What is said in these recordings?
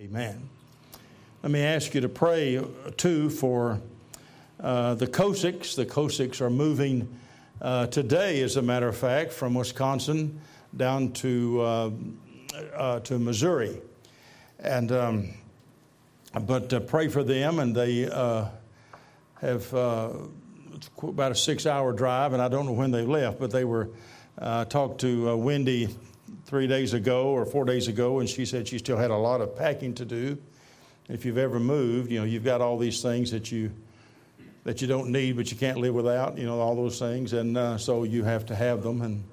Amen. Let me ask you to pray uh, too for uh, the Kosiks. The Kosiks are moving uh, today, as a matter of fact, from Wisconsin down to uh, uh to Missouri, and um, but uh, pray for them. And they have about a six-hour drive, and I don't know when they left, but they were talked to Wendy three days ago or four days ago, and she said she still had a lot of packing to do. If you've ever moved, you know you've got all these things that you that you don't need, but you can't live without. You know all those things, and uh, so you have to have them. And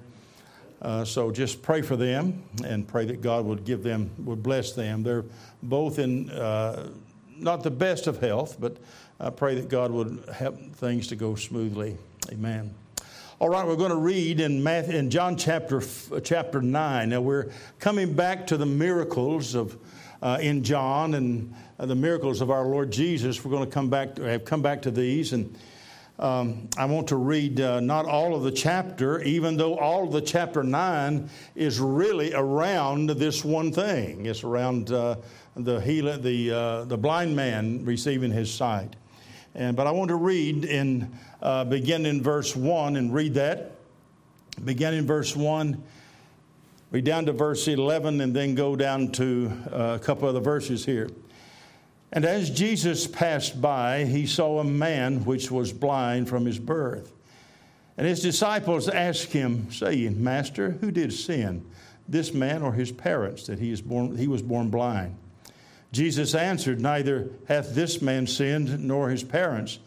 uh, so just pray for them and pray that God would give them, would bless them. They're both in uh, not the best of health, but I pray that God would help things to go smoothly. Amen. All right, we're going to read in, Matthew, in John chapter, chapter 9. Now, we're coming back to the miracles of, uh, in John and uh, the miracles of our Lord Jesus. We're going to come back, to, have come back to these. And um, I want to read uh, not all of the chapter, even though all of the chapter 9 is really around this one thing. It's around uh, the, heal- the, uh, the blind man receiving his sight. And, but I want to read in uh, begin in verse 1 and read that. Begin in verse 1, read down to verse 11, and then go down to uh, a couple of the verses here. And as Jesus passed by, he saw a man which was blind from his birth. And his disciples asked him, saying, Master, who did sin, this man or his parents, that he, is born, he was born blind? Jesus answered, Neither hath this man sinned nor his parents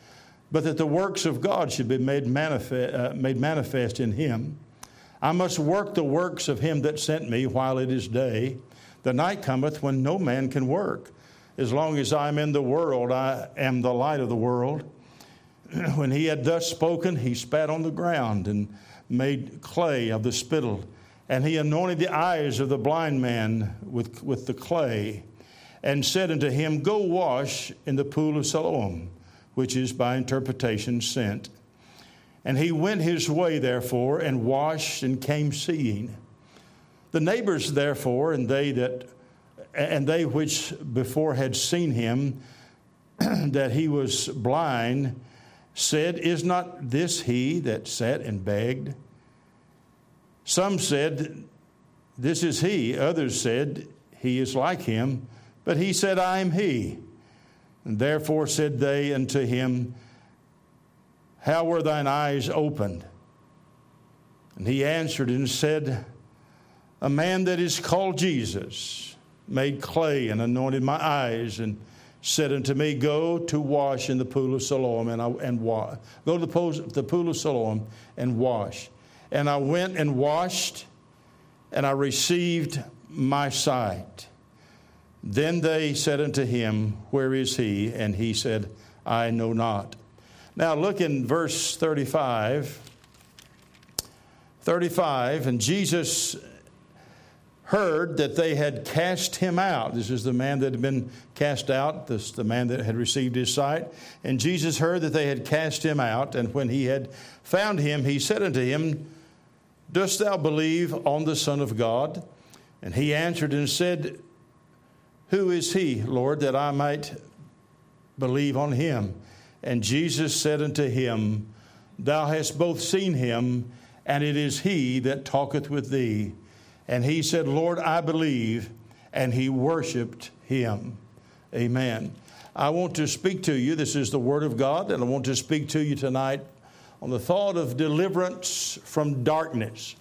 but that the works of God should be made manifest, uh, made manifest in him. I must work the works of him that sent me while it is day. The night cometh when no man can work. As long as I am in the world, I am the light of the world. when he had thus spoken, he spat on the ground and made clay of the spittle. And he anointed the eyes of the blind man with, with the clay, and said unto him, Go wash in the pool of Siloam which is by interpretation sent. And he went his way, therefore, and washed and came seeing. The neighbors, therefore, and they that and they which before had seen him that he was blind said, Is not this he that sat and begged? Some said, This is he. Others said, He is like him. But he said, I am he. And therefore said they unto him, How were thine eyes opened? And he answered and said, A man that is called Jesus made clay and anointed my eyes and said unto me, Go to wash in the pool of Siloam and, I, and wa- go to the the pool of Siloam and wash. And I went and washed, and I received my sight. Then they said unto him, Where is he? And he said, I know not. Now look in verse 35. 35, and Jesus heard that they had cast him out. This is the man that had been cast out, this the man that had received his sight. And Jesus heard that they had cast him out, and when he had found him, he said unto him, Dost thou believe on the Son of God? And he answered and said, who is he, Lord, that I might believe on him? And Jesus said unto him, Thou hast both seen him, and it is he that talketh with thee. And he said, Lord, I believe. And he worshiped him. Amen. I want to speak to you. This is the Word of God, and I want to speak to you tonight on the thought of deliverance from darkness.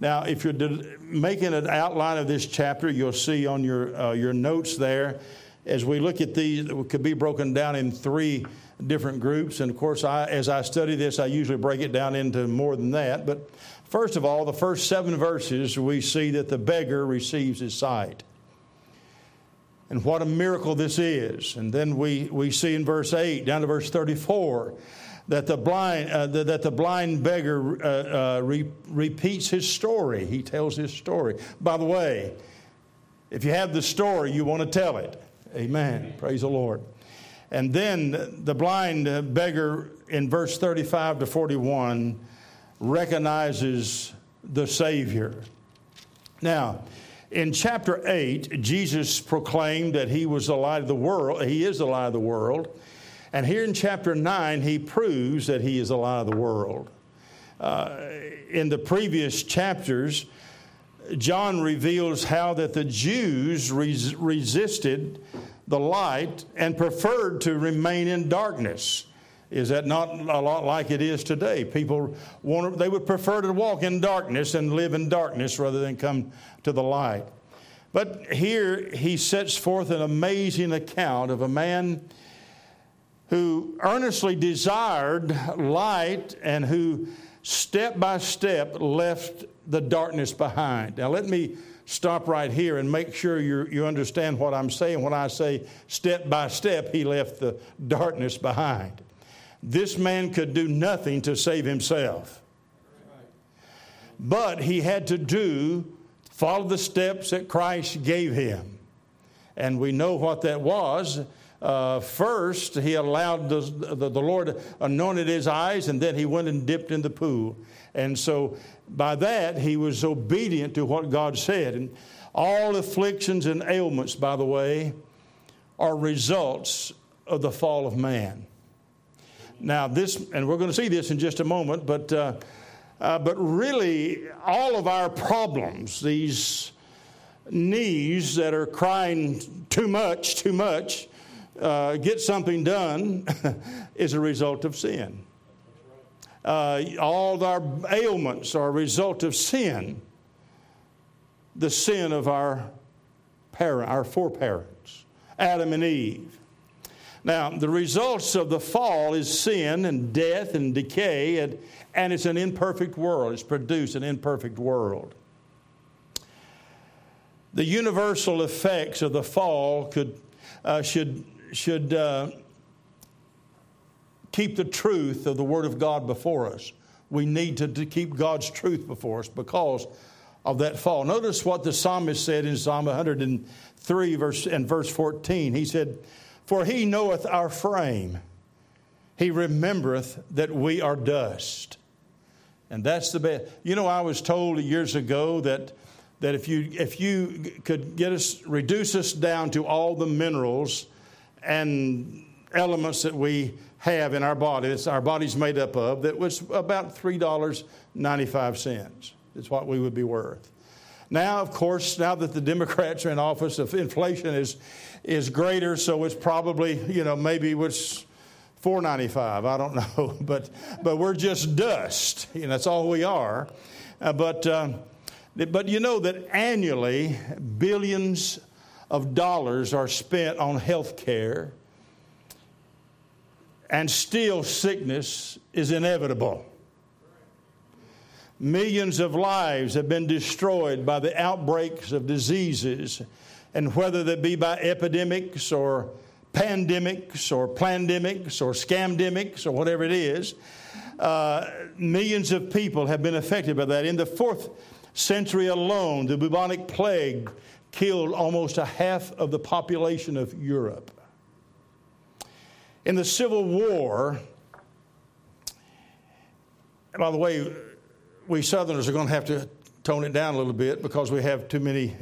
Now, if you're making an outline of this chapter, you'll see on your, uh, your notes there, as we look at these, it could be broken down in three different groups. And of course, I, as I study this, I usually break it down into more than that. But first of all, the first seven verses, we see that the beggar receives his sight. And what a miracle this is. And then we, we see in verse 8 down to verse 34 that the blind, uh, the, that the blind beggar uh, uh, re- repeats his story. He tells his story. By the way, if you have the story, you want to tell it. Amen. Amen. Praise the Lord. And then the blind beggar in verse 35 to 41 recognizes the Savior. Now, In chapter 8, Jesus proclaimed that he was the light of the world. He is the light of the world. And here in chapter 9, he proves that he is the light of the world. Uh, in the previous chapters, John reveals how that the Jews res- resisted the light and preferred to remain in darkness. Is that not a lot like it is today? People want they would prefer to walk in darkness and live in darkness rather than come to the light. But here he sets forth an amazing account of a man who earnestly desired light and who step by step left the darkness behind. Now, let me stop right here and make sure you you understand what I'm saying when I say step by step he left the darkness behind. This man could do nothing to save himself. But he had to do, follow the steps that Christ gave him. And we know what that was. Uh, first, he allowed the, the, the, Lord anointed his eyes, and then he went and dipped in the pool. And so, by that, he was obedient to what God said. And all afflictions and ailments, by the way, are results of the fall of man. Now, this, and we're going to see this in just a moment, but, uh, uh, but really, all of our problems, these knees that are crying too much, too much, uh, get something done, is a result of sin. Uh, all our ailments are a result of sin, the sin of our parent, our foreparents, Adam and Eve. Now, the results of the fall is sin and death and decay, and, and it's an imperfect world. It's produced an imperfect world. The universal effects of the fall could, uh, should, should uh, keep the truth of the Word of God before us. We need to, to keep God's truth before us because of that fall. Notice what the psalmist said in Psalm 103 verse, and verse 14. He said, for he knoweth our frame. He remembereth that we are dust. And that's the best. You know, I was told years ago that, that if, you, if you could get us, reduce us down to all the minerals and elements that we have in our body, our body's made up of, that was about $3.95 is what we would be worth. Now, of course, now that the Democrats are in office, if inflation is, is greater, so it's probably, you know, maybe it's 495 I don't know. But, but we're just dust. You know, that's all we are. Uh, but, uh, but you know that annually, billions of dollars are spent on health care, and still sickness is inevitable. Millions of lives have been destroyed by the outbreaks of diseases, and whether they be by epidemics or pandemics or plandemics or scamdemics or whatever it is, uh, millions of people have been affected by that. In the fourth century alone, the bubonic plague killed almost a half of the population of Europe. In the Civil War, by the way, we Southerners are going to have to tone it down a little bit because we have too many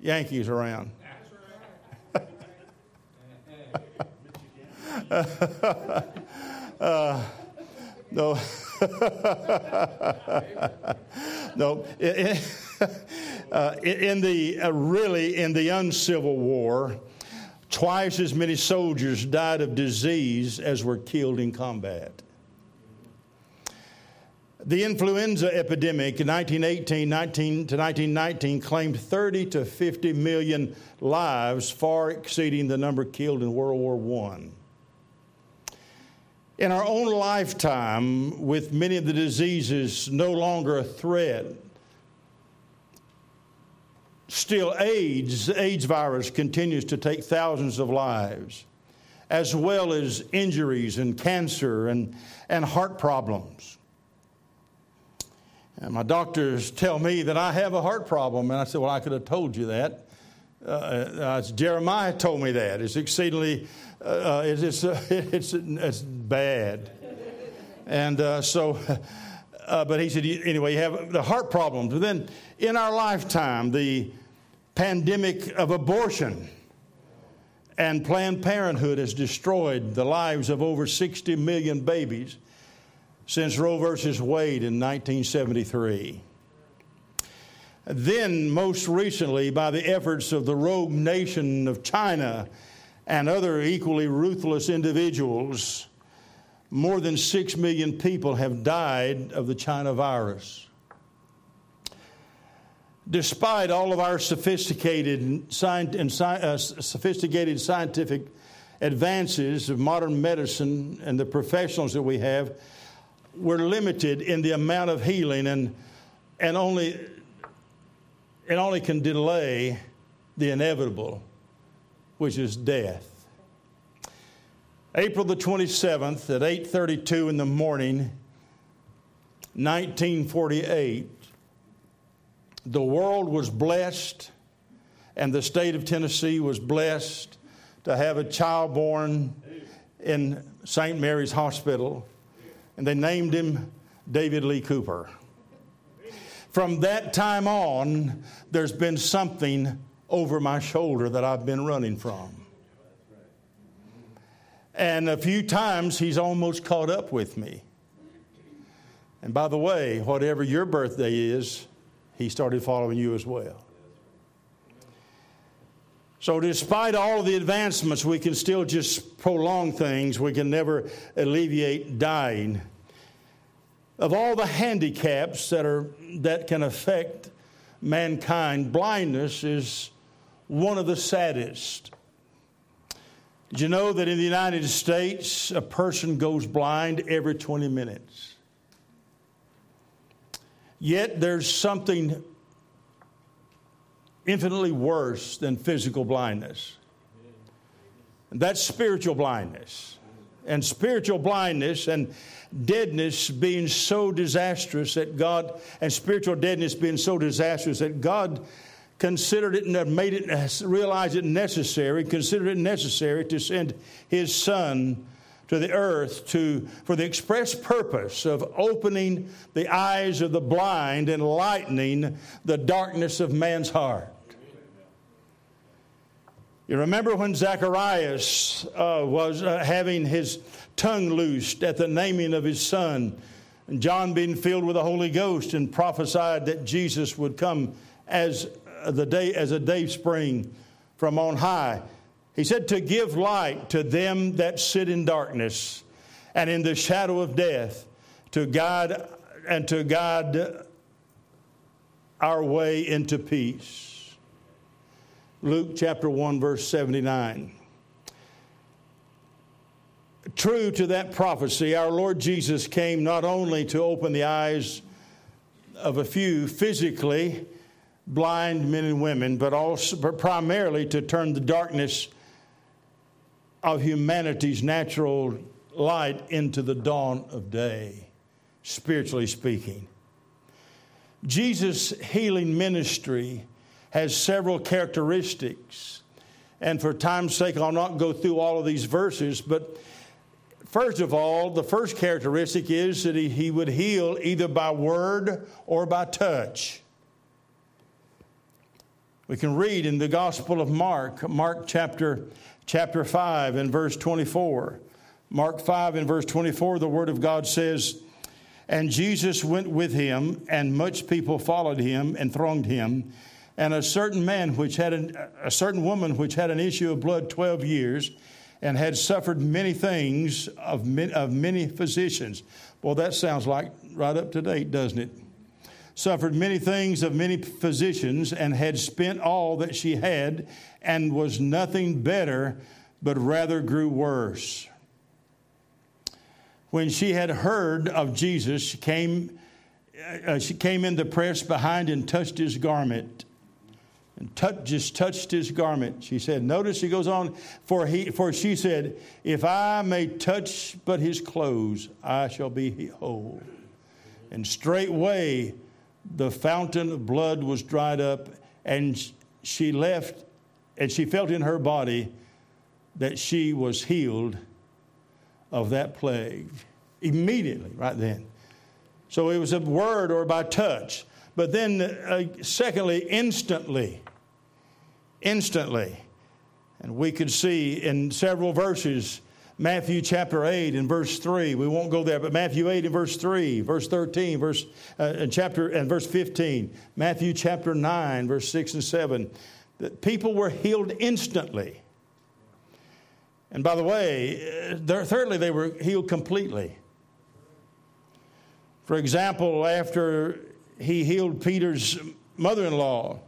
Yankees around. uh, no, no. Uh, in the uh, really in the uncivil war, twice as many soldiers died of disease as were killed in combat. The influenza epidemic in 1918 19 to 1919 claimed 30 to 50 million lives, far exceeding the number killed in World War I. In our own lifetime, with many of the diseases no longer a threat, still AIDS, the AIDS virus continues to take thousands of lives, as well as injuries and cancer and, and heart problems. And my doctors tell me that I have a heart problem. And I said, Well, I could have told you that. Uh, uh, Jeremiah told me that. It's exceedingly, uh, uh it's, uh, it's, it's bad. And uh, so, but he said, anyway, you have the heart problems. But then in our lifetime, the pandemic of abortion and Planned Parenthood has destroyed the lives of over 60 million babies since Roe versus Wade in 1973. Then, most recently, by the efforts of the rogue nation of China and other equally ruthless individuals, more than 6 million people have died of the China virus. Despite all of our sophisticated, and uh, sophisticated scientific advances of modern medicine and the professionals that we have, we're limited in the amount of healing and, and only, and only can delay the inevitable, which is death. April the 27th at 8:32 in the morning 1948 the world was blessed and the state of Tennessee was blessed to have a child born in St. Mary's Hospital and they named him David Lee Cooper. From that time on there's been something over my shoulder that I've been running from. And a few times he's almost caught up with me. And by the way, whatever your birthday is, he started following you as well. So, despite all of the advancements, we can still just prolong things. We can never alleviate dying. Of all the handicaps that, are, that can affect mankind, blindness is one of the saddest. Did you know that in the United States, a person goes blind every 20 minutes? Yet there's something infinitely worse than physical blindness. And that's spiritual blindness. And spiritual blindness and deadness being so disastrous that God, and spiritual deadness being so disastrous that God considered it and made it, realized it necessary, considered it necessary to send his son to the earth to, for the express purpose of opening the eyes of the blind and lightening the darkness of man's heart. You remember when Zacharias uh, was uh, having his tongue loosed at the naming of his son, and John being filled with the Holy Ghost and prophesied that Jesus would come as the day as a day spring from on high. He said to give light to them that sit in darkness and in the shadow of death, to guide and to guide our way into peace. Luke chapter 1 verse 79. True to that prophecy, our Lord Jesus came not only to open the eyes of a few physically, blind men and women, but also but primarily to turn the darkness of humanity's natural light into the dawn of day, spiritually speaking. Jesus' healing ministry has several characteristics. And for time's sake, I'll not go through all of these verses, but first of all, the first characteristic is that he, he would heal either by word or by touch. We can read in the Gospel of Mark, Mark chapter, chapter 5 and verse 24. Mark 5 and verse 24, the Word of God says, And Jesus went with him, and much people followed him and thronged him. And a certain man which had an, a certain woman which had an issue of blood 12 years and had suffered many things of many, of many physicians. Well, that sounds like right up to date, doesn't it? Suffered many things of many physicians, and had spent all that she had, and was nothing better, but rather grew worse. When she had heard of Jesus, she came, uh, she came in the press behind and touched his garment. And touch, just touched his garment. She said, Notice he goes on, for, he, for she said, If I may touch but his clothes, I shall be whole. And straightway the fountain of blood was dried up, and she left, and she felt in her body that she was healed of that plague immediately, right then. So it was a word or by touch. But then, uh, secondly, instantly. instantly. And we could see in several verses, Matthew chapter 8 and verse 3. We won't go there, but Matthew 8 and verse 3, verse 13, verse uh, and chapter and verse 15, Matthew chapter 9, verse 6 and 7. That people were healed instantly. And by the way, uh, thirdly, they were healed completely. For example, after he healed Peter's mother in law,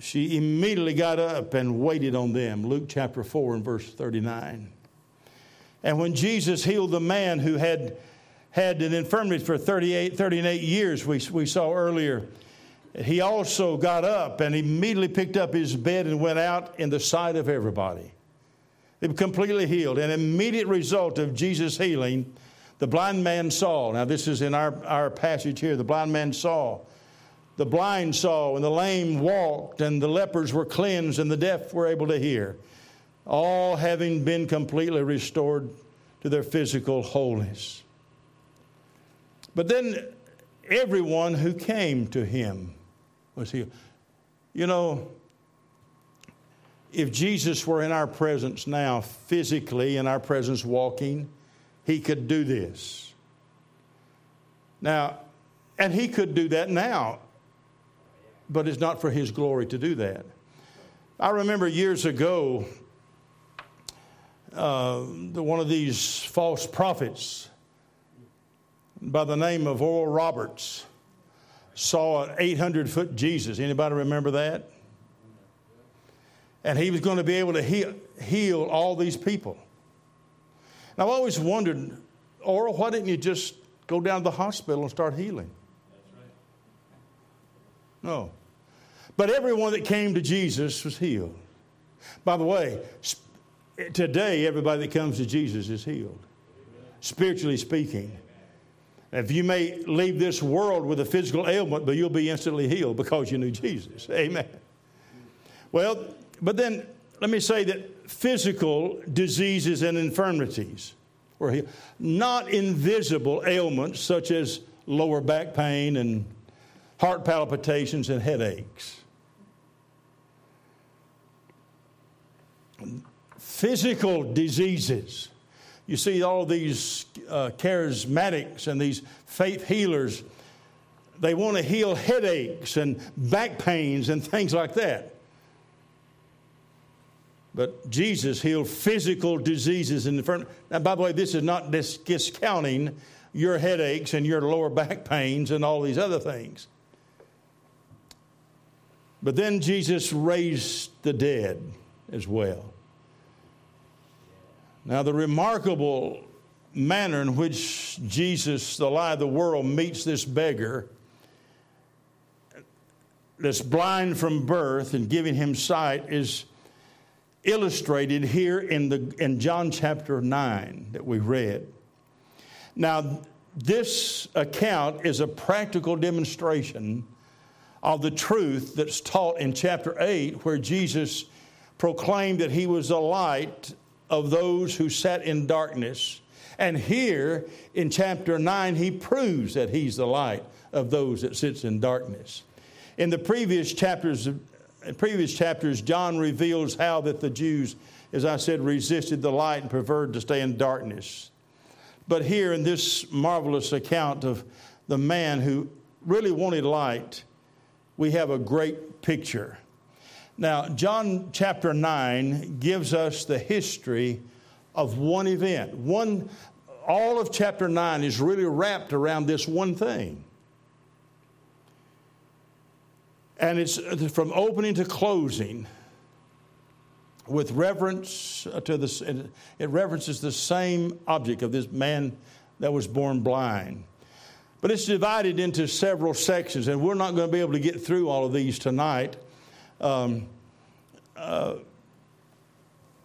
she immediately got up and waited on them. Luke chapter 4 and verse 39. And when Jesus healed the man who had had an infirmity for 38, 38 years, we, we saw earlier, he also got up and immediately picked up his bed and went out in the sight of everybody. They were completely healed. An immediate result of Jesus' healing, the blind man saw. Now, this is in our, our passage here. The blind man saw the blind saw, and the lame walked, and the lepers were cleansed, and the deaf were able to hear, all having been completely restored to their physical wholeness. But then everyone who came to him was healed. You know, if Jesus were in our presence now, physically in our presence walking, he could do this. Now, and he could do that now but it's not for His glory to do that. I remember years ago, uh, one of these false prophets by the name of Oral Roberts saw an 800 foot Jesus. Anybody remember that? And he was going to be able to heal, heal all these people. And I've always wondered, Oral, why didn't you just go down to the hospital and start healing? No. But everyone that came to Jesus was healed. By the way, today, everybody that comes to Jesus is healed, spiritually speaking. If you may leave this world with a physical ailment, but you'll be instantly healed because you knew Jesus. Amen. Well, but then let me say that physical diseases and infirmities were healed, not invisible ailments such as lower back pain and heart palpitations and headaches. Physical diseases. You see, all these uh, charismatics and these faith healers, they want to heal headaches and back pains and things like that. But Jesus healed physical diseases and infirmities. Now, by the way, this is not discounting your headaches and your lower back pains and all these other things. But then Jesus raised the dead as well. Now, the remarkable manner in which Jesus, the light of the world, meets this beggar that's blind from birth and giving him sight is illustrated here in, the, in John chapter 9 that we read. Now, this account is a practical demonstration of the truth that's taught in chapter 8, where Jesus proclaimed that he was the light of those who sat in darkness. And here in chapter 9, he proves that he's the light of those that sits in darkness. In the previous chapters, previous chapters, John reveals how that the Jews, as I said, resisted the light and preferred to stay in darkness. But here in this marvelous account of the man who really wanted light, we have a great picture. Now, John chapter 9 gives us the history of one event. One, all of chapter 9 is really wrapped around this one thing. And it's from opening to closing with reverence to this, it references the same object of this man that was born blind. But it's divided into several sections, and we're not going to be able to get through all of these tonight. Um, uh,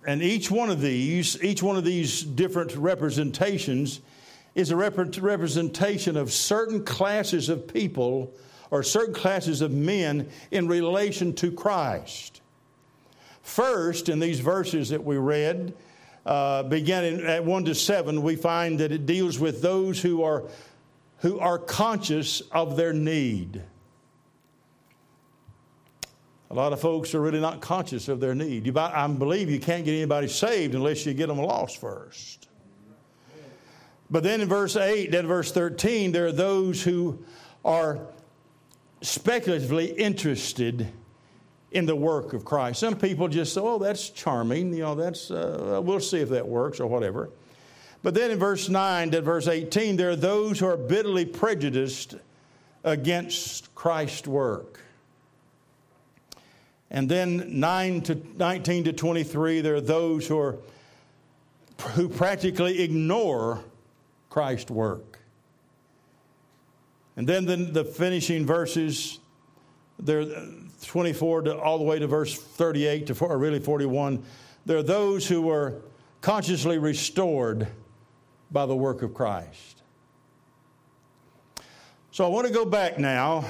and each one of these, each one of these different representations is a rep- representation of certain classes of people or certain classes of men in relation to Christ. First, in these verses that we read, uh, beginning at 1 to 7, we find that it deals with those who are who are conscious of their need. A lot of folks are really not conscious of their need. You, I believe you can't get anybody saved unless you get them lost first. But then in verse 8 then verse 13, there are those who are speculatively interested in the work of Christ. Some people just say, oh, that's charming. You know, that's, uh, we'll see if that works or whatever. But then in verse 9 to verse 18, there are those who are bitterly prejudiced against Christ's work. And then 9 to 19 to 23, there are those who are who practically ignore Christ's work. And then the, the finishing verses, they're 24 to all the way to verse 38 to or really 41. There are those who were consciously restored by the work of Christ. So I want to go back now,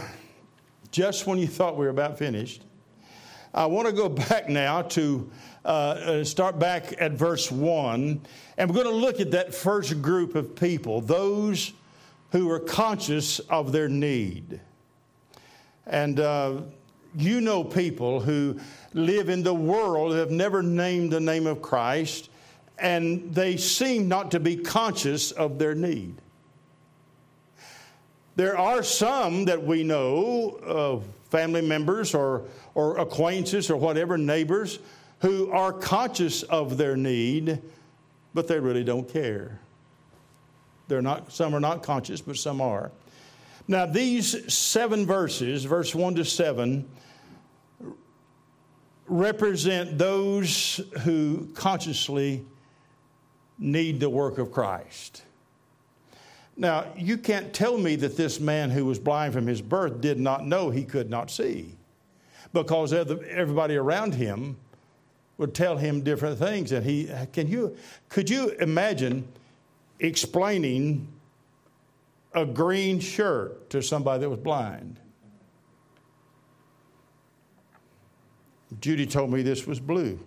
just when you thought we were about finished. I want to go back now to uh, uh, start back at verse 1, and we're going to look at that first group of people, those who are conscious of their need. And uh, you know people who live in the world who have never named the name of Christ, and they seem not to be conscious of their need. There are some that we know, uh, family members or, or acquaintances or whatever, neighbors, who are conscious of their need, but they really don't care. They're not, some are not conscious, but some are. Now, these seven verses, verse 1 to 7, represent those who consciously need the work of Christ. Now, you can't tell me that this man who was blind from his birth did not know he could not see because everybody around him would tell him different things. And he, can you, could you imagine explaining a green shirt to somebody that was blind? Judy told me this was blue.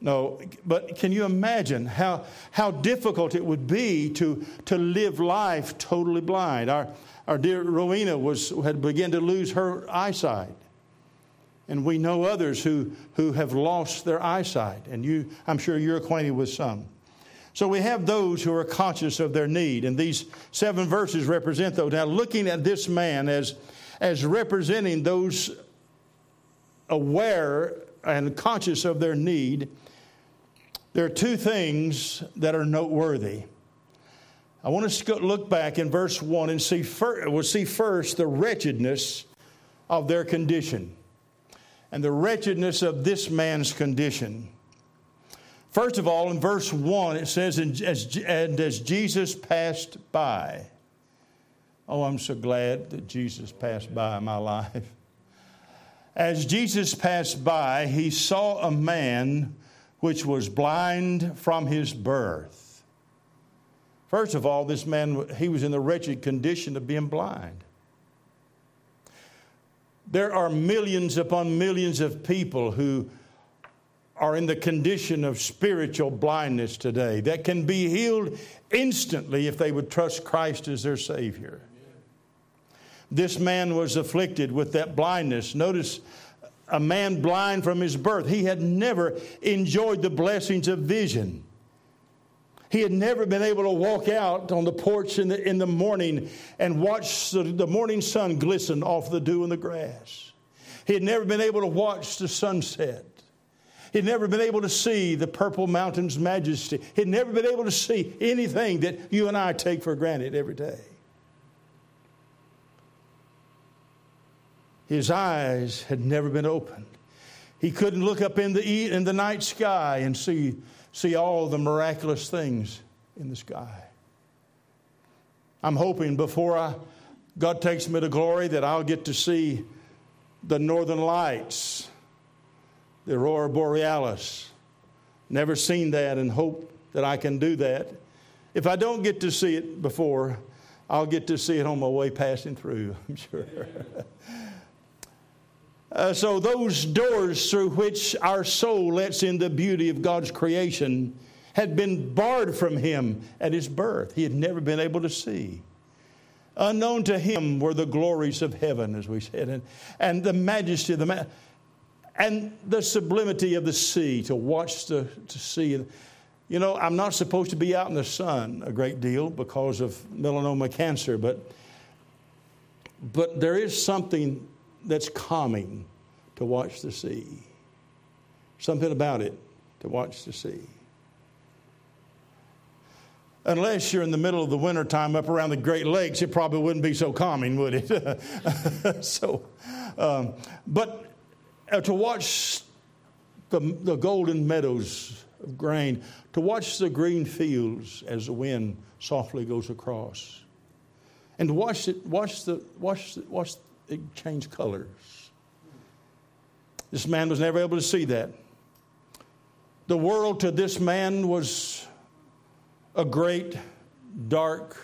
No, but can you imagine how, how difficult it would be to, to live life totally blind? Our, our dear Rowena was, had begun to lose her eyesight. And we know others who, who have lost their eyesight. And you, I'm sure you're acquainted with some. So we have those who are conscious of their need. And these seven verses represent those. Now, looking at this man as, as representing those aware and conscious of their need, there are two things that are noteworthy. I want us to look back in verse 1 and see, we'll see first the wretchedness of their condition and the wretchedness of this man's condition. First of all, in verse 1, it says, And as, and as Jesus passed by, oh, I'm so glad that Jesus passed by my life. As Jesus passed by, he saw a man which was blind from his birth. First of all, this man, he was in the wretched condition of being blind. There are millions upon millions of people who are in the condition of spiritual blindness today that can be healed instantly if they would trust Christ as their Savior. This man was afflicted with that blindness. Notice a man blind from his birth. He had never enjoyed the blessings of vision. He had never been able to walk out on the porch in the, in the morning and watch the, the morning sun glisten off the dew in the grass. He had never been able to watch the sunset. He'd never been able to see the purple mountain's majesty. He'd never been able to see anything that you and I take for granted every day. His eyes had never been opened. He couldn't look up in the, in the night sky and see, see all the miraculous things in the sky. I'm hoping before I, God takes me to glory that I'll get to see the northern lights, the aurora borealis. Never seen that and hope that I can do that. If I don't get to see it before, I'll get to see it on my way passing through, I'm sure. Uh, so, those doors through which our soul lets in the beauty of God's creation had been barred from him at his birth. He had never been able to see. Unknown to him were the glories of heaven, as we said, and, and the majesty of the ma- and the sublimity of the sea to watch the to see. You know, I'm not supposed to be out in the sun a great deal because of melanoma cancer, but but there is something that's calming to watch the sea. Something about it to watch the sea. Unless you're in the middle of the wintertime up around the Great Lakes, it probably wouldn't be so calming, would it? so, um, but uh, to watch the, the golden meadows of grain, to watch the green fields as the wind softly goes across, and to watch it, watch the, watch, the, watch it change colors. This man was never able to see that. The world to this man was a great, dark,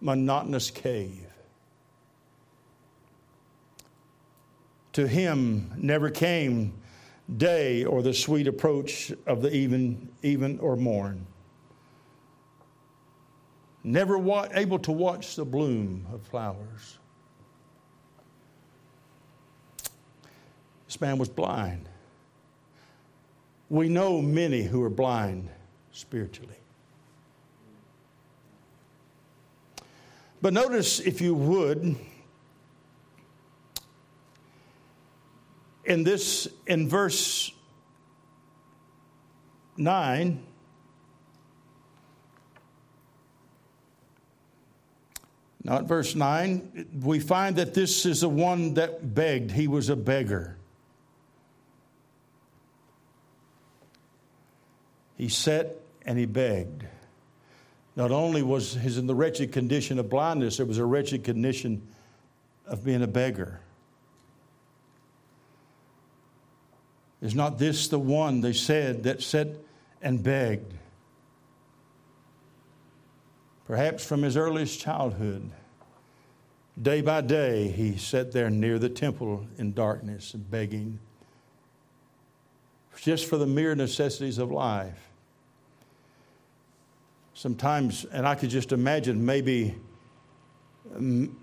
monotonous cave. To him never came day or the sweet approach of the even, even or morn. Never wa- able to watch the bloom of flowers. This man was blind. We know many who are blind spiritually. But notice, if you would, in this, in verse 9, not verse 9, we find that this is the one that begged. He was a beggar. He sat and he begged. Not only was he in the wretched condition of blindness, it was a wretched condition of being a beggar. Is not this the one, they said, that sat and begged? Perhaps from his earliest childhood, day by day, he sat there near the temple in darkness and begging just for the mere necessities of life sometimes, and I could just imagine maybe um,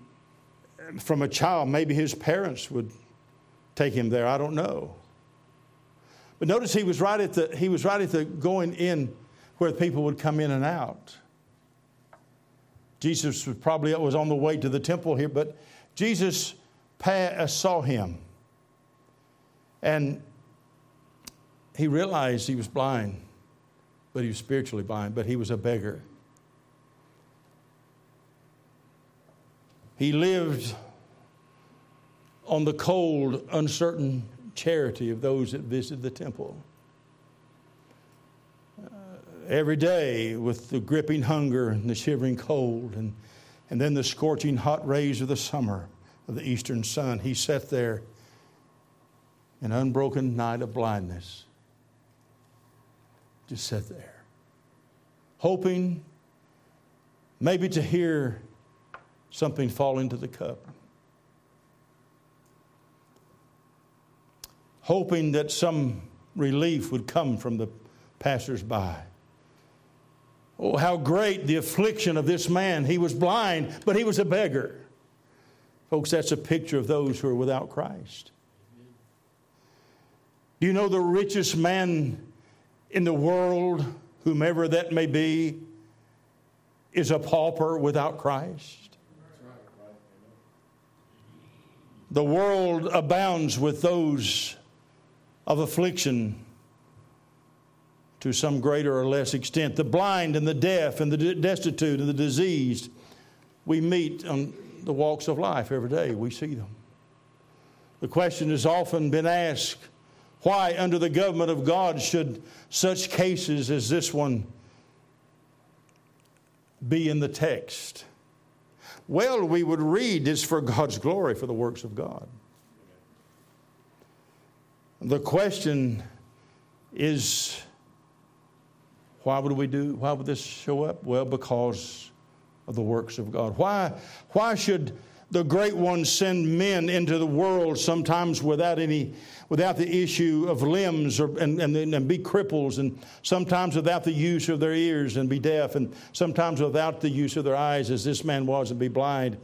from a child, maybe his parents would take him there. I don't know. But notice he was right at the he was right at the going in where people would come in and out. Jesus was probably was on the way to the temple here, but Jesus uh, saw him, and he realized he was blind but he was spiritually blind, but he was a beggar. He lived on the cold, uncertain charity of those that visited the temple. Uh, every day with the gripping hunger and the shivering cold, and, and then the scorching hot rays of the summer of the eastern sun, he sat there in unbroken night of blindness just sit there, hoping maybe to hear something fall into the cup. Hoping that some relief would come from the passersby. Oh, how great the affliction of this man. He was blind, but he was a beggar. Folks, that's a picture of those who are without Christ. Do you know the richest man in the world, whomever that may be, is a pauper without Christ. The world abounds with those of affliction to some greater or less extent. The blind and the deaf and the destitute and the diseased, we meet on the walks of life every day. We see them. The question has often been asked why, under the government of God, should such cases as this one be in the text? Well, we would read it's for God's glory, for the works of God. The question is why would we do why would this show up? Well, because of the works of God. Why why should the great ones send men into the world sometimes without any without the issue of limbs or, and, and, and be cripples and sometimes without the use of their ears and be deaf and sometimes without the use of their eyes as this man was and be blind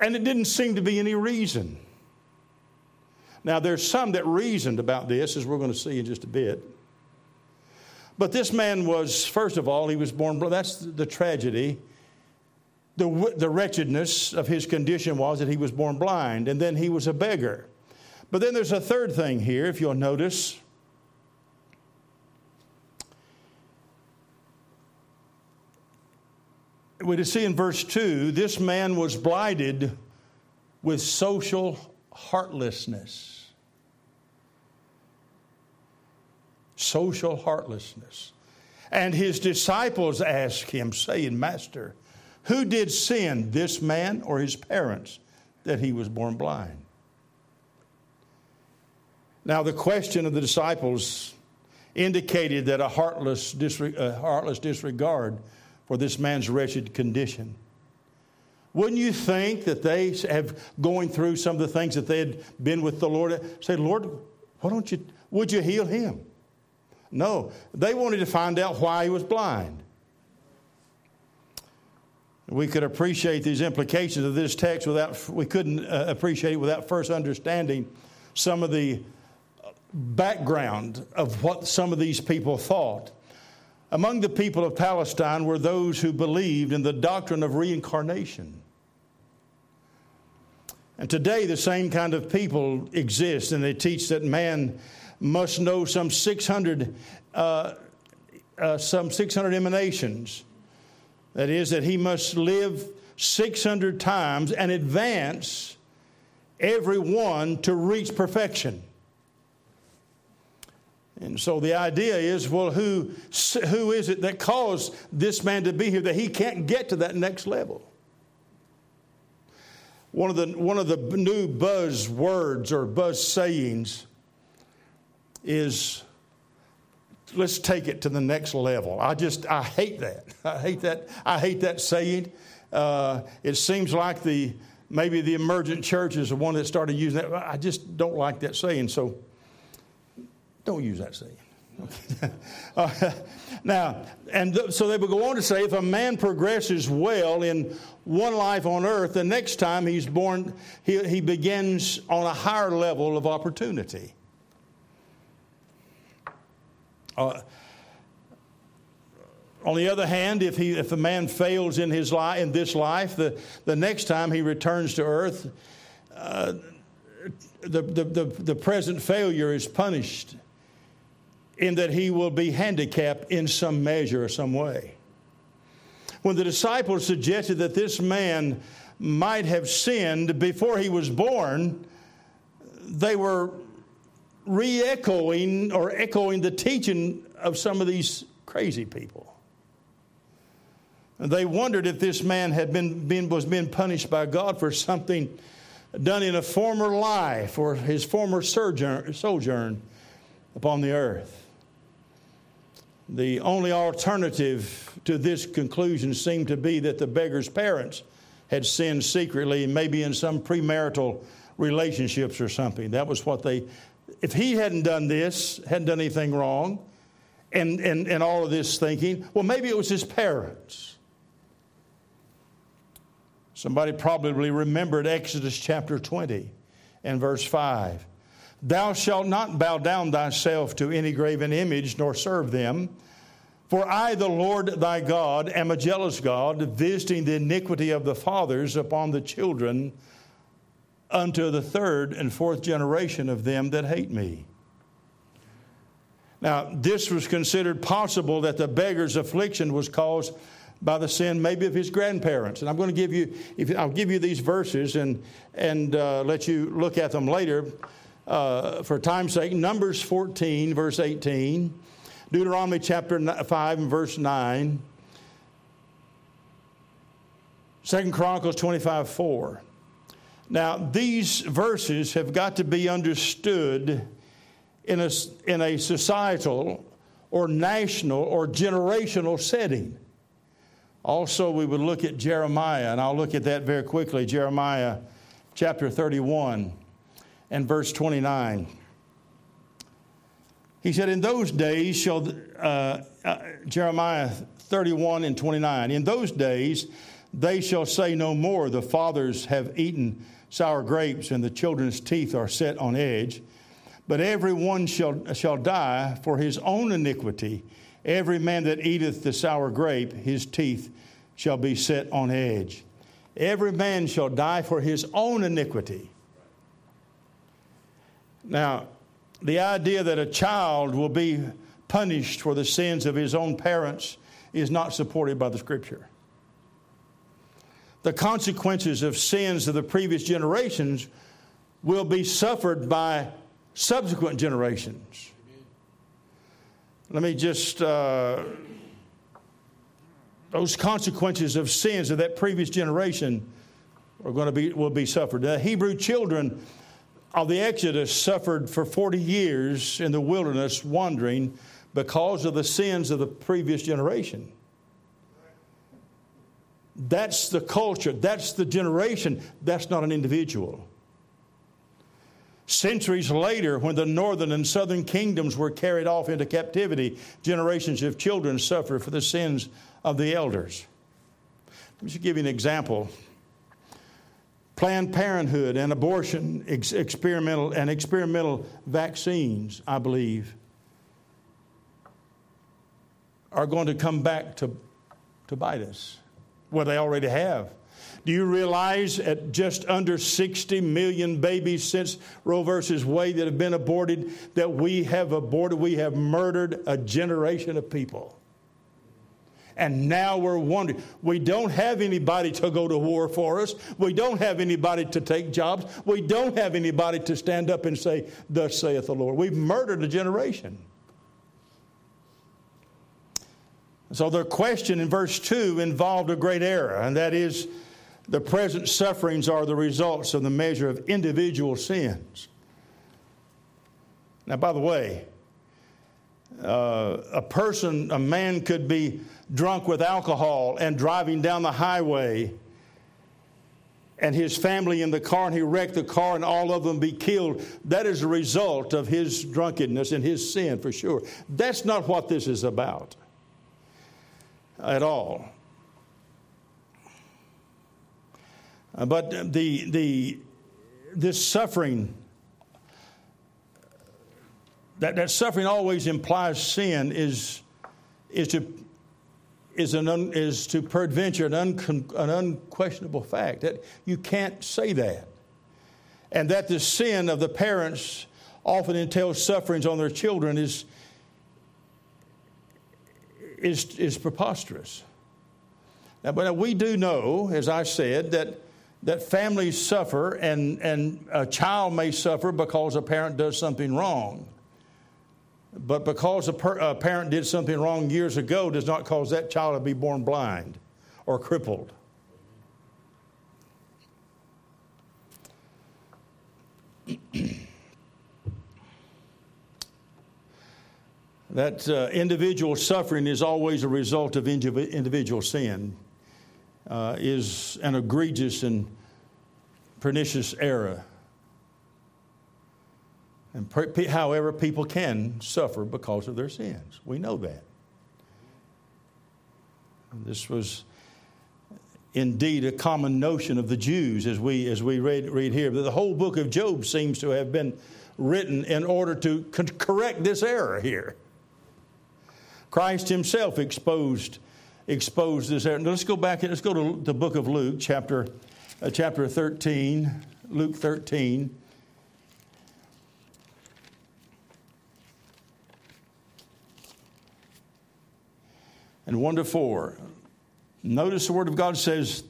And it didn't seem to be any reason. Now, there's some that reasoned about this, as we're going to see in just a bit. But this man was, first of all, he was born, that's the tragedy. The, the wretchedness of his condition was that he was born blind, and then he was a beggar. But then there's a third thing here, if you'll notice. We see in verse 2 this man was blighted with social heartlessness. Social heartlessness. And his disciples asked him, saying, Master, who did sin, this man or his parents, that he was born blind? Now, the question of the disciples indicated that a heartless, disre- a heartless disregard for this man's wretched condition. Wouldn't you think that they have going through some of the things that they had been with the Lord? Say, Lord, why don't you, would you heal him? No, they wanted to find out why he was blind. We could appreciate these implications of this text without, we couldn't uh, appreciate it without first understanding some of the background of what some of these people thought. Among the people of Palestine were those who believed in the doctrine of reincarnation. And today, the same kind of people exist, and they teach that man must know some 600, uh, uh, some 600 emanations. That is, that he must live 600 times and advance every one to reach perfection. And so the idea is well, who, who is it that caused this man to be here that he can't get to that next level? One of the, one of the new buzz words or buzz sayings is let's take it to the next level. I just, I hate that. I hate that. I hate that saying. Uh, it seems like the, maybe the emergent church is the one that started using that. I just don't like that saying. So don't use that saying. uh, now, and th- so they would go on to say if a man progresses well in one life on earth, the next time he's born, he, he begins on a higher level of opportunity. Uh, on the other hand, if, he, if a man fails in, his life, in this life, the, the next time he returns to earth, uh, the, the, the, the present failure is punished in that he will be handicapped in some measure or some way. When the disciples suggested that this man might have sinned before he was born, they were re echoing or echoing the teaching of some of these crazy people. They wondered if this man had been, been, was being punished by God for something done in a former life or his former sojourn, sojourn upon the earth. The only alternative to this conclusion seemed to be that the beggar's parents had sinned secretly, maybe in some premarital relationships or something. That was what they, if he hadn't done this, hadn't done anything wrong, and, and, and all of this thinking, well, maybe it was his parents. Somebody probably remembered Exodus chapter 20 and verse 5. Thou shalt not bow down thyself to any graven image, nor serve them. For I, the Lord thy God, am a jealous God, visiting the iniquity of the fathers upon the children unto the third and fourth generation of them that hate me. Now, this was considered possible that the beggar's affliction was caused by the sin maybe of his grandparents. And I'm going to give you, if, I'll give you these verses and, and uh, let you look at them later uh, for time's sake, Numbers 14, verse 18, Deuteronomy chapter 5 and verse 9, Second Chronicles 25, 4. Now, these verses have got to be understood in a, in a societal or national or generational setting. Also, we would look at Jeremiah, and I'll look at that very quickly. Jeremiah chapter 31 and verse 29. He said, In those days shall, uh, uh, Jeremiah 31 and 29, in those days they shall say no more, The fathers have eaten sour grapes, and the children's teeth are set on edge. But every one shall, shall die for his own iniquity. Every man that eateth the sour grape, his teeth shall be set on edge. Every man shall die for his own iniquity. Now, the idea that a child will be punished for the sins of his own parents is not supported by the scripture. The consequences of sins of the previous generations will be suffered by subsequent generations. Let me just, uh, those consequences of sins of that previous generation are going to be, will be suffered. The Hebrew children of the Exodus suffered for 40 years in the wilderness wandering because of the sins of the previous generation. That's the culture, that's the generation, that's not an individual. Centuries later, when the northern and southern kingdoms were carried off into captivity, generations of children suffered for the sins of the elders. Let me just give you an example. Planned Parenthood and abortion ex- experimental and experimental vaccines, I believe, are going to come back to, to bite us. Well, they already have. Do you realize at just under 60 million babies since Roe versus Wade that have been aborted, that we have aborted, we have murdered a generation of people? And now we're wondering, we don't have anybody to go to war for us. We don't have anybody to take jobs. We don't have anybody to stand up and say, Thus saith the Lord. We've murdered a generation. So their question in verse 2 involved a great error, and that is the present sufferings are the results of the measure of individual sins. Now, by the way, uh, a person, a man could be drunk with alcohol and driving down the highway, and his family in the car, and he wrecked the car, and all of them be killed. That is a result of his drunkenness and his sin for sure. That's not what this is about at all. Uh, but the, the, this suffering, that, that suffering always implies sin, is, is, to, is, an un, is to peradventure an, uncon, an unquestionable fact. That you can't say that. And that the sin of the parents often entails sufferings on their children is, is, is preposterous. Now, but we do know, as I said, that, that families suffer and, and a child may suffer because a parent does something wrong. But because a, per, a parent did something wrong years ago does not cause that child to be born blind or crippled. that uh, individual suffering is always a result of individual sin, uh, is an egregious and pernicious error. And however, people can suffer because of their sins. We know that. This was indeed a common notion of the Jews as we, as we read, read here. The whole book of Job seems to have been written in order to correct this error here. Christ himself exposed, exposed this error. Now let's go back, and let's go to the book of Luke, chapter, uh, chapter 13, Luke 13. And 1 to 4. Notice the Word of God says,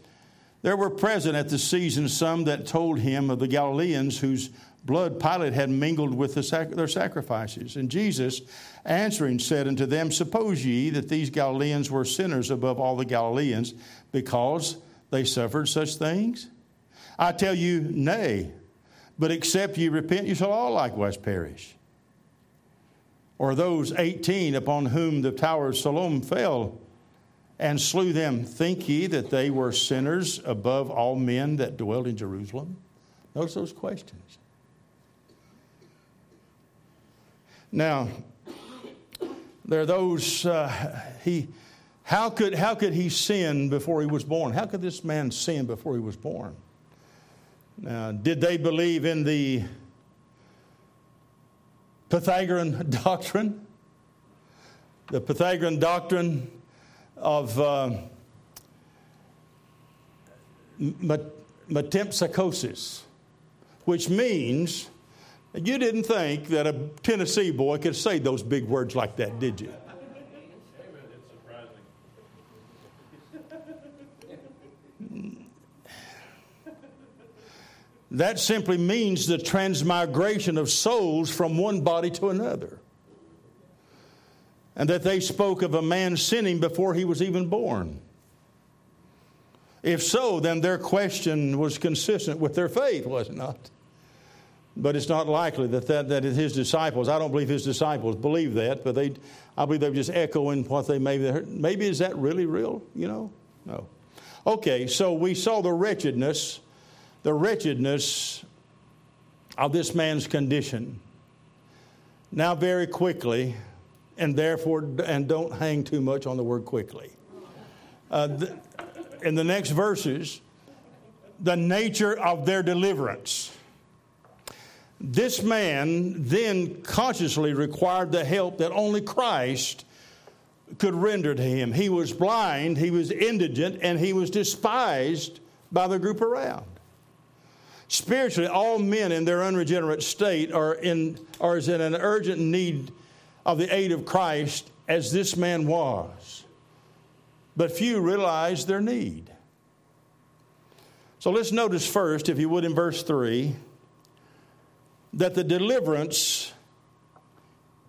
There were present at the season some that told him of the Galileans whose blood Pilate had mingled with the sac- their sacrifices. And Jesus, answering, said unto them, Suppose ye that these Galileans were sinners above all the Galileans because they suffered such things? I tell you, nay. But except ye repent, you shall all likewise perish. Or those 18 upon whom the tower of Siloam fell and slew them, think ye that they were sinners above all men that dwelt in Jerusalem? Notice those questions. Now, there are those, uh, he How could, how could he sin before he was born? How could this man sin before he was born? Now, did they believe in the Pythagorean doctrine? The Pythagorean doctrine of uh, metempsychosis, which means you didn't think that a Tennessee boy could say those big words like that, did you? That simply means the transmigration of souls from one body to another. And that they spoke of a man sinning before he was even born. If so, then their question was consistent with their faith, was it not? But it's not likely that, that, that his disciples, I don't believe his disciples believe that, but they, I believe they're just echoing what they maybe heard. Maybe is that really real? You know? No. Okay, so we saw the wretchedness, the wretchedness of this man's condition. Now, very quickly, and therefore, and don't hang too much on the word quickly. Uh, in the next verses the nature of their deliverance. This man then consciously required the help that only Christ could render to him. He was blind, he was indigent, and he was despised by the group around. Spiritually, all men in their unregenerate state are, in, are as in an urgent need of the aid of Christ as this man was but few realize their need. So let's notice first, if you would, in verse 3, that the deliverance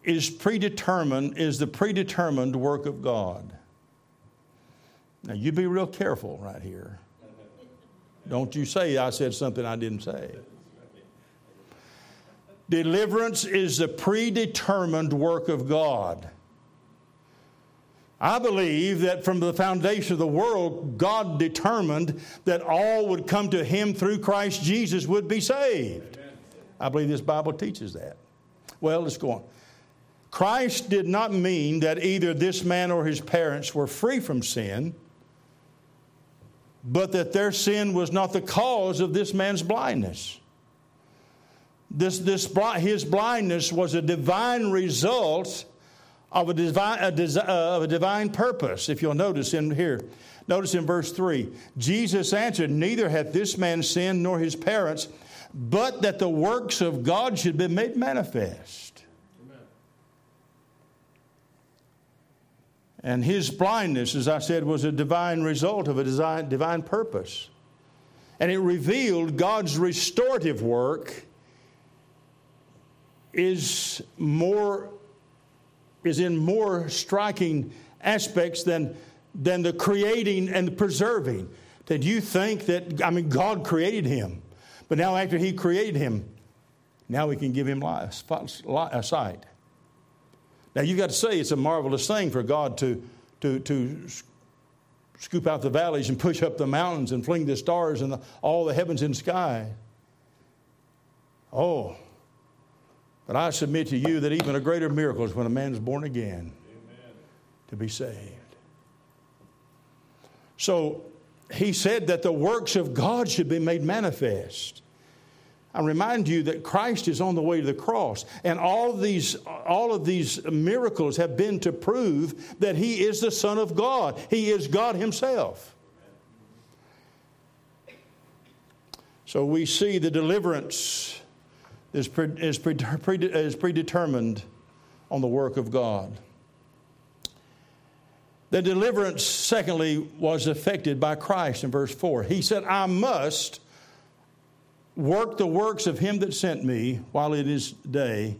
is predetermined, is the predetermined work of God. Now, you be real careful right here. Don't you say I said something I didn't say. Deliverance is the predetermined work of God. I believe that from the foundation of the world, God determined that all would come to Him through Christ Jesus would be saved. I believe this Bible teaches that. Well, let's go on. Christ did not mean that either this man or his parents were free from sin, but that their sin was not the cause of this man's blindness. This, this, his blindness was a divine result of a divine, a, uh, of a divine purpose, if you'll notice in here. Notice in verse 3 Jesus answered, Neither hath this man sinned nor his parents, but that the works of God should be made manifest. Amen. And his blindness, as I said, was a divine result of a design, divine purpose. And it revealed God's restorative work is more is in more striking aspects than, than the creating and the preserving. That you think that, I mean, God created him, but now after he created him, now we can give him life, sight. Now you've got to say it's a marvelous thing for God to, to, to scoop out the valleys and push up the mountains and fling the stars and the, all the heavens in the sky. Oh, but I submit to you that even a greater miracle is when a man is born again Amen. to be saved. So he said that the works of God should be made manifest. I remind you that Christ is on the way to the cross, and all of these, all of these miracles have been to prove that He is the Son of God. He is God Himself. So we see the deliverance is, pre, is, pre, pre, is predetermined on the work of God. The deliverance, secondly, was effected by Christ in verse 4. He said, I must work the works of him that sent me while it is day.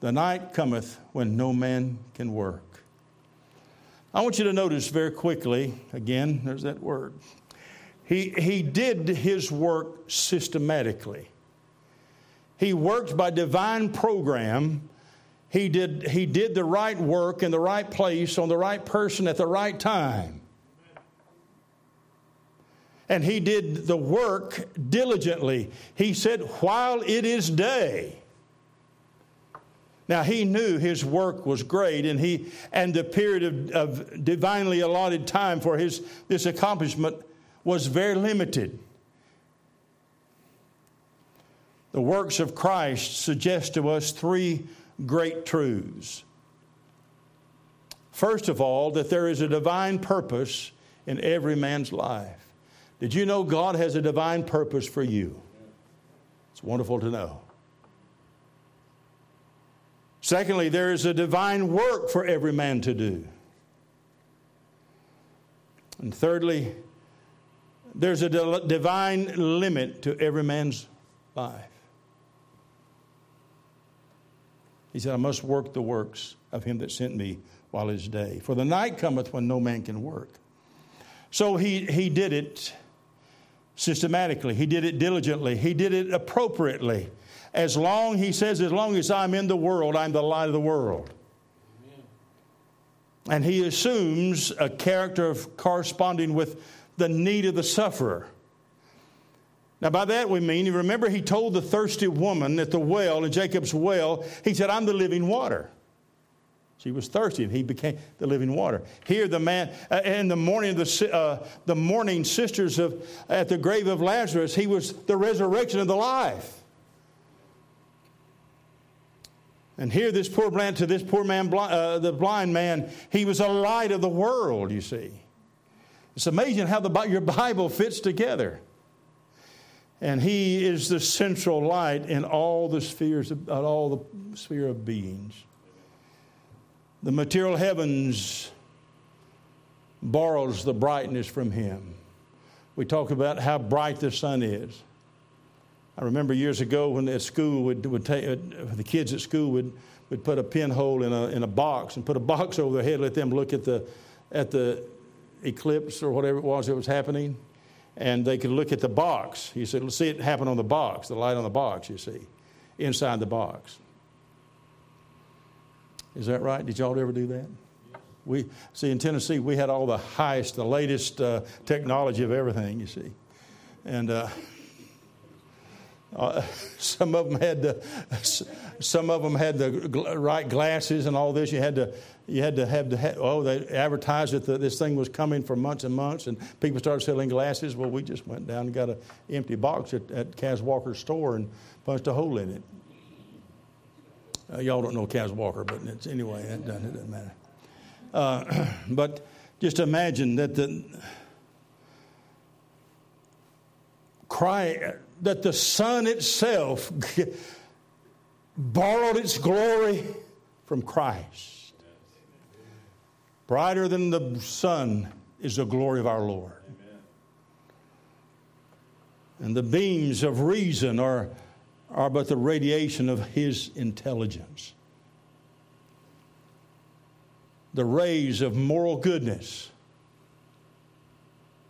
The night cometh when no man can work. I want you to notice very quickly, again, there's that word. He, he did his work systematically. He worked by divine program. He did, he did the right work in the right place on the right person at the right time. And he did the work diligently. He said, while it is day. Now he knew his work was great, and he and the period of, of divinely allotted time for his this accomplishment was very limited. The works of Christ suggest to us three great truths. First of all, that there is a divine purpose in every man's life. Did you know God has a divine purpose for you? It's wonderful to know. Secondly, there is a divine work for every man to do. And thirdly, there's a divine limit to every man's life. He said, I must work the works of him that sent me while it is day. For the night cometh when no man can work. So he, he did it systematically, he did it diligently, he did it appropriately. As long, he says, as long as I'm in the world, I'm the light of the world. And he assumes a character of corresponding with the need of the sufferer. Now, by that we mean, you remember he told the thirsty woman at the well, in Jacob's well, he said, I'm the living water. She was thirsty, and he became the living water. Here, the man, uh, in the morning, the, uh, the mourning sisters of, at the grave of Lazarus, he was the resurrection of the life. And here, this poor man, to this poor man, uh, the blind man, he was a light of the world, you see. It's amazing how the, your Bible fits together and he is the central light in all the spheres of, all the sphere of beings the material heavens borrows the brightness from him we talk about how bright the sun is i remember years ago when at school would, would take, uh, the kids at school would, would put a pinhole in a, in a box and put a box over their head let them look at the at the eclipse or whatever it was that was happening and they could look at the box. He said, see it happen on the box, the light on the box, you see, inside the box. Is that right? Did y'all ever do that? We see in Tennessee we had all the highest, the latest uh, technology of everything. You see, and uh, uh, some of them had the some of them had the right glasses and all this. You had to you had to have the oh they advertised that this thing was coming for months and months, and people started selling glasses. Well, we just went down and got an empty box at, at Walker's store and punched a hole in it. Uh, y'all don't know Kaz Walker, but anyway, it doesn't, it doesn't matter. Uh, but just imagine that the cry that the sun itself borrowed its glory from Christ. Brighter than the sun is the glory of our Lord. And the beams of reason are, are but the radiation of His intelligence. The rays of moral goodness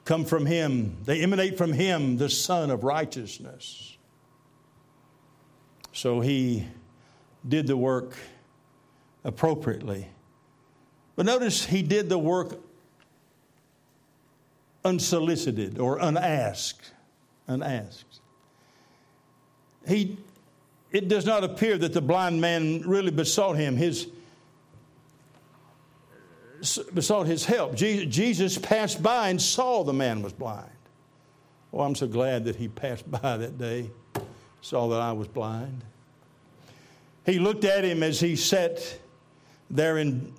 come from Him, they emanate from Him, the Sun of righteousness. So He did the work appropriately. But notice He did the work unsolicited or unasked. Unasked. He, it does not appear that the blind man really besought him. His, besought his help. Jesus passed by and saw the man was blind. Oh, I'm so glad that he passed by that day, saw that I was blind. He looked at him as he sat there in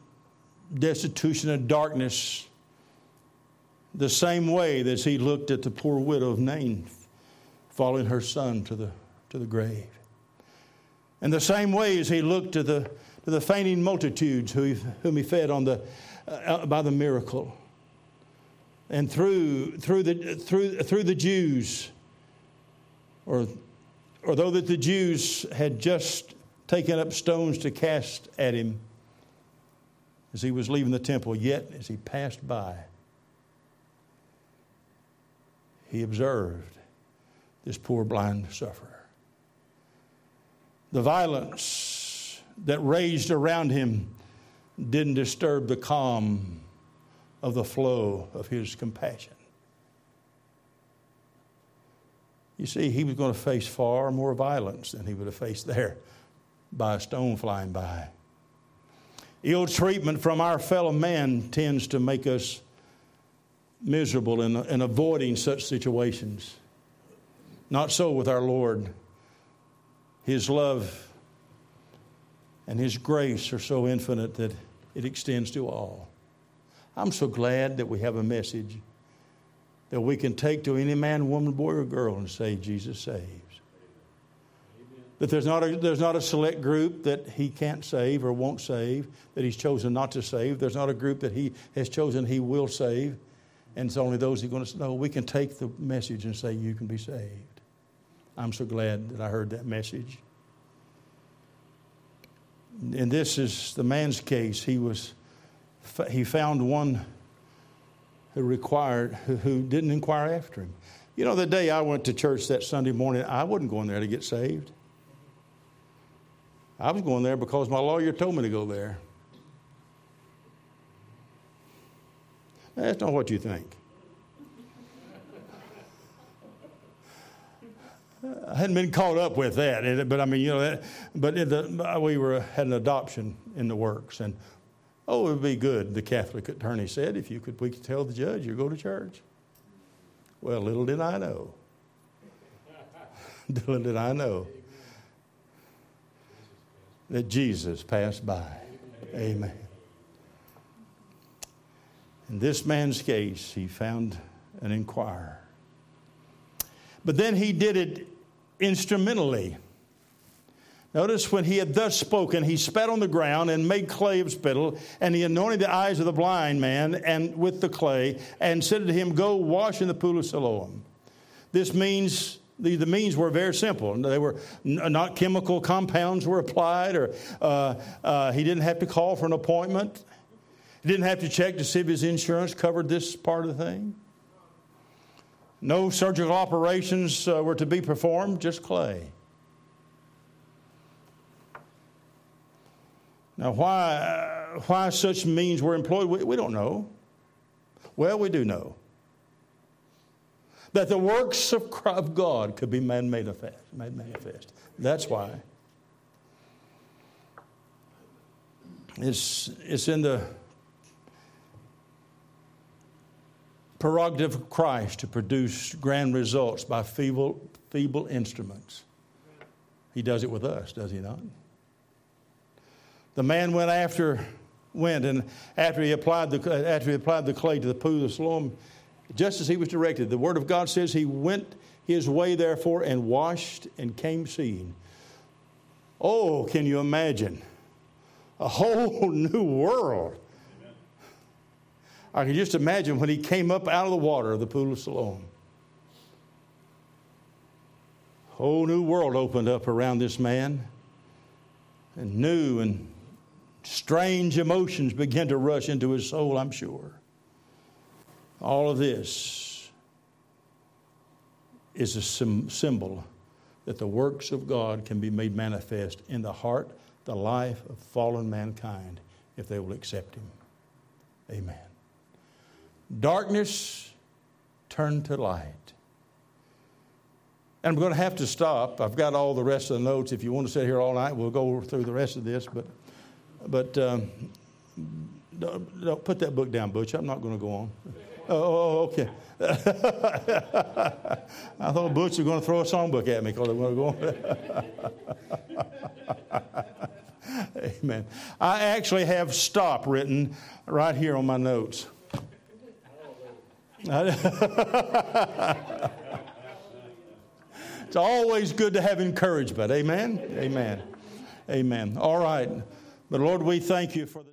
destitution and darkness, the same way as he looked at the poor widow of Nain following her son to the, to the grave. And the same way as he looked to the, to the fainting multitudes who, whom he fed on the, uh, by the miracle. And through, through, the, through, through the Jews, or, or though that the Jews had just taken up stones to cast at him as he was leaving the temple, yet as he passed by, he observed this poor blind sufferer. The violence that raged around him didn't disturb the calm of the flow of his compassion. You see, he was going to face far more violence than he would have faced there. by a stone flying by. Ill treatment from our fellow man tends to make us miserable in, in avoiding such situations. Not so with our Lord. His love and His grace are so infinite that it extends to all. I'm so glad that we have a message that we can take to any man, woman, boy, or girl and say, Jesus saves. That there's not, a, there's not a select group that he can't save or won't save, that he's chosen not to save. There's not a group that he has chosen he will save, and it's only those he's going to know. We can take the message and say, You can be saved. I'm so glad that I heard that message. And this is the man's case. He was he found one who required who, who didn't inquire after him. You know, the day I went to church that Sunday morning, I wasn't going there to get saved. I was going there because my lawyer told me to go there. That's not what you think. I hadn't been caught up with that, but I mean, you know, that, but the, we were had an adoption in the works, and oh, it would be good. The Catholic attorney said, if you could, we could tell the judge you go to church. Well, little did I know. little did I know that Jesus passed by. Amen. In this man's case, he found an inquirer. But then he did it instrumentally. Notice when he had thus spoken, he spat on the ground and made clay of spittle, and he anointed the eyes of the blind man and with the clay, and said to him, Go wash in the pool of Siloam. This means the, the means were very simple. They were not chemical compounds were applied, or uh, uh, he didn't have to call for an appointment. He didn't have to check to see if his insurance covered this part of the thing. No surgical operations uh, were to be performed, just clay. Now, why, why such means were employed, we, we don't know. Well, we do know that the works of, of God could be made manifest, made manifest. That's why. It's, it's in the prerogative of Christ to produce grand results by feeble, feeble instruments. He does it with us, does he not? The man went after went and after he applied the after he applied the clay to the pool of Siloam, just as he was directed. The word of God says he went his way therefore and washed and came seeing. Oh, can you imagine? A whole new world I can just imagine when he came up out of the water of the pool of Siloam. A whole new world opened up around this man, and new and strange emotions began to rush into his soul, I'm sure. All of this is a symbol that the works of God can be made manifest in the heart, the life of fallen mankind if they will accept Him. Amen. Darkness turned to light. And I'm going to have to stop. I've got all the rest of the notes. If you want to sit here all night, we'll go through the rest of this. But, but um, don't, don't put that book down, Butch. I'm not going to go on. Oh, oh, oh okay. I thought Butch was going to throw a songbook at me because I want to go on. Amen. I actually have stop written right here on my notes. it's always good to have encouragement. Amen. Amen. Amen. All right. But Lord, we thank you for the.